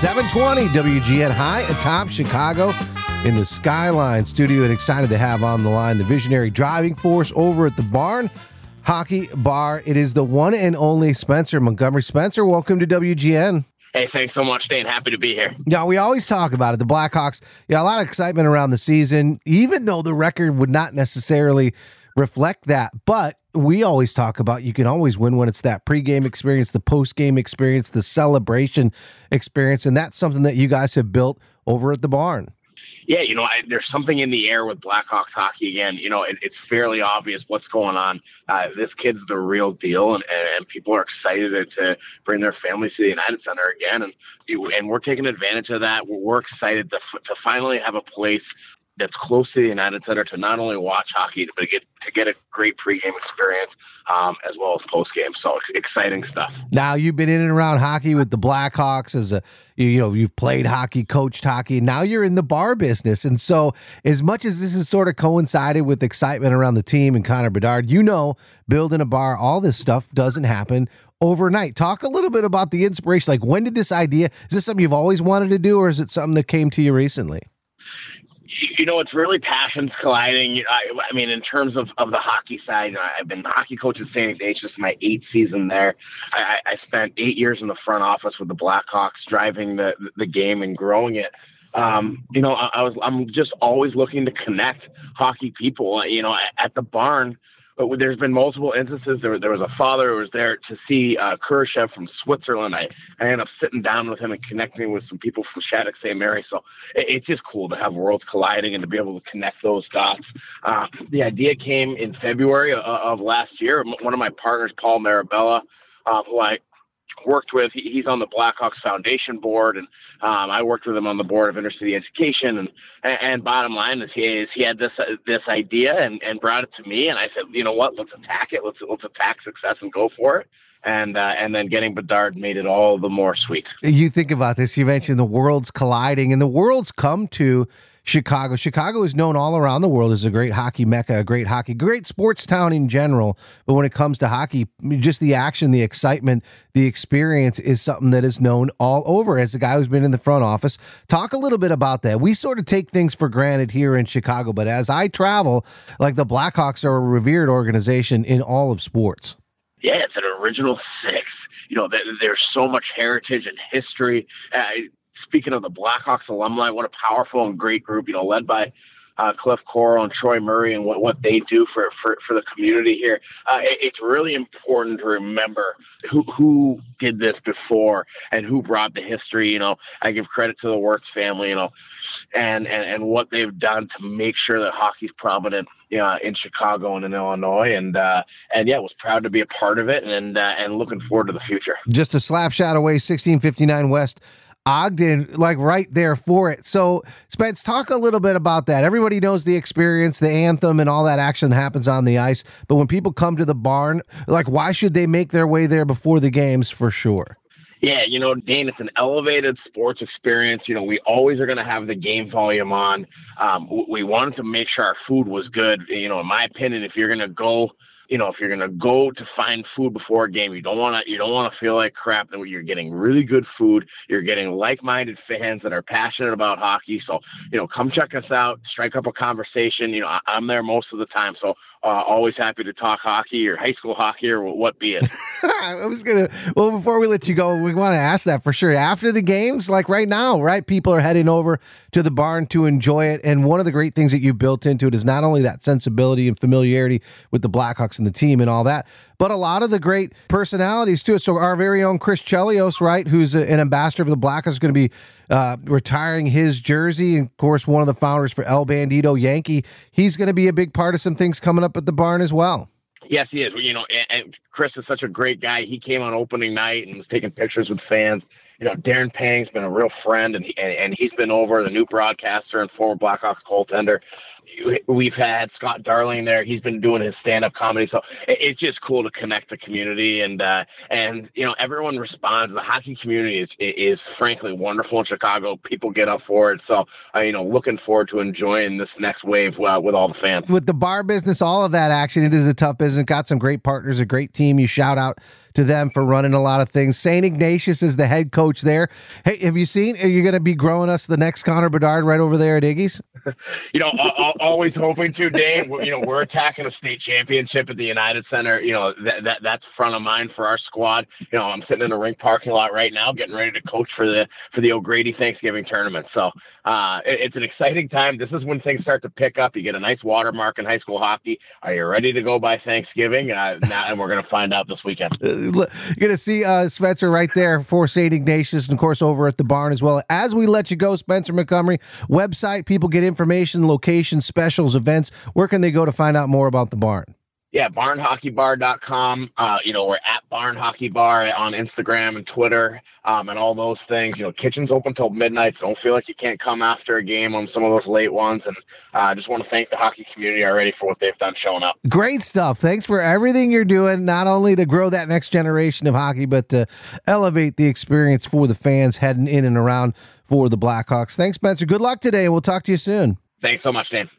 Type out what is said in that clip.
720 WGN High atop Chicago in the Skyline studio and excited to have on the line the visionary driving force over at the barn hockey bar. It is the one and only Spencer Montgomery. Spencer, welcome to WGN. Hey, thanks so much, Dane. Happy to be here. Yeah, we always talk about it. The Blackhawks, yeah, a lot of excitement around the season, even though the record would not necessarily reflect that. But we always talk about you can always win when it's that pregame experience, the postgame experience, the celebration experience. And that's something that you guys have built over at the barn. Yeah, you know, I, there's something in the air with Blackhawks hockey again. You know, it, it's fairly obvious what's going on. Uh, this kid's the real deal, and, and people are excited to bring their families to the United Center again. And and we're taking advantage of that. We're excited to, to finally have a place that's close to the United Center to not only watch hockey but to get to get a great pregame experience um, as well as postgame. So exciting stuff. Now you've been in and around hockey with the Blackhawks as a you, know you've played hockey, coached hockey. Now you're in the bar business, and so as much as this has sort of coincided with excitement around the team and Connor Bedard, you know, building a bar, all this stuff doesn't happen overnight. Talk a little bit about the inspiration. Like, when did this idea? Is this something you've always wanted to do, or is it something that came to you recently? You know, it's really passions colliding. I, I, mean, in terms of, of the hockey side, I've been hockey coach at St. Ignatius my eighth season there. I, I, spent eight years in the front office with the Blackhawks, driving the the game and growing it. Um, you know, I, I was I'm just always looking to connect hockey people. You know, at the barn but there's been multiple instances. There, there was a father who was there to see uh, from Switzerland. I, I ended up sitting down with him and connecting with some people from Shattuck St. Mary. So it, it's just cool to have worlds colliding and to be able to connect those dots. Uh, the idea came in February of, of last year. One of my partners, Paul Marabella, uh, who I worked with. he's on the Blackhawks Foundation board, and um, I worked with him on the board of intercity education. And and bottom line is he is he had this uh, this idea and, and brought it to me, and I said, you know what, let's attack it. Let's let's attack success and go for it. And uh, and then getting Bedard made it all the more sweet. You think about this. You mentioned the worlds colliding, and the worlds come to Chicago. Chicago is known all around the world as a great hockey mecca, a great hockey, great sports town in general. But when it comes to hockey, just the action, the excitement, the experience is something that is known all over. As a guy who's been in the front office, talk a little bit about that. We sort of take things for granted here in Chicago, but as I travel, like the Blackhawks are a revered organization in all of sports. Yeah, it's an original six. You know, there's so much heritage and history. Uh, speaking of the Blackhawks alumni, what a powerful and great group, you know, led by uh, Cliff Koroll and Troy Murray and what, what they do for, for, for the community here. Uh, it, it's really important to remember who, who did this before and who brought the history. You know, I give credit to the Wirtz family, you know, and, and, and what they've done to make sure that hockey's prominent you know, in Chicago and in Illinois. And, uh, and yeah, was proud to be a part of it and, uh, and looking forward to the future. Just a slap shot away, 1659 West Ogden, like right there for it. So, Spence, talk a little bit about that. Everybody knows the experience, the anthem, and all that action happens on the ice. But when people come to the barn, like, why should they make their way there before the games for sure? Yeah, you know, Dane, it's an elevated sports experience. You know, we always are going to have the game volume on. Um, we wanted to make sure our food was good. You know, in my opinion, if you're going to go you know, if you're gonna go to find food before a game, you don't want to you don't want to feel like crap. That you're getting really good food. You're getting like-minded fans that are passionate about hockey. So you know, come check us out. Strike up a conversation. You know, I, am there most of the time, so uh, always happy to talk hockey or high school hockey or what be it. I was gonna. Well, before we let you go, we want to ask that for sure. After the games, like right now, right? People are heading over to the barn to enjoy it, and one of the great things that you built into it is not only that sensibility and familiarity with the Blackhawks and the team and all that, but a lot of the great personalities too. So our very own Chris Chelios, right, who's an ambassador for the Blackhawks, is going to be uh, retiring his jersey, and of course, one of the founders for El Bandido Yankee. He's going to be a big part of some things coming up at the barn as well. Yes, he is. You know, and, and, Chris is such a great guy. He came on opening night and was taking pictures with fans. You know, Darren Pang's been a real friend, and he, and, and he's been over the new broadcaster and former Blackhawks goaltender we've had Scott Darling there. He's been doing his stand up comedy. So it's just cool to connect the community and, uh, and, you know, everyone responds. The hockey community is, is frankly wonderful in Chicago. People get up for it. So, uh, you know, looking forward to enjoying this next wave uh, with all the fans. With the bar business, all of that action, it is a tough business. Got some great partners, a great team. You shout out to them for running a lot of things. St. Ignatius is the head coach there. Hey, have you seen? Are you going to be growing us the next Connor Bedard right over there at Iggy's? you know, always hoping to, Dave. You know, we're attacking a state championship at the United Center. You know, that, that that's front of mind for our squad. You know, I'm sitting in the rink parking lot right now, getting ready to coach for the for the O'Grady Thanksgiving tournament. So uh, it, it's an exciting time. This is when things start to pick up. You get a nice watermark in high school hockey. Are you ready to go by Thanksgiving? Uh, now, and we're going to find out this weekend. You're to see uh, Spencer right there for St. Ignatius, and of course over at the barn as well. As we let you go, Spencer Montgomery website. People get information, location, specials, events. Where can they go to find out more about the barn? Yeah, barnhockeybar.com. Uh, you know, we're at barnhockeybar on Instagram and Twitter um, and all those things. You know, kitchen's open till midnight, so don't feel like you can't come after a game on some of those late ones. And uh, I uh, just want to thank the hockey community already for what they've done showing up. Great stuff. Thanks for everything you're doing, not only to grow that next generation of hockey, but to elevate the experience for the fans heading in and around for the Blackhawks. Thanks, Spencer. Good luck today. and We'll talk to you soon. Thanks so much, Dan.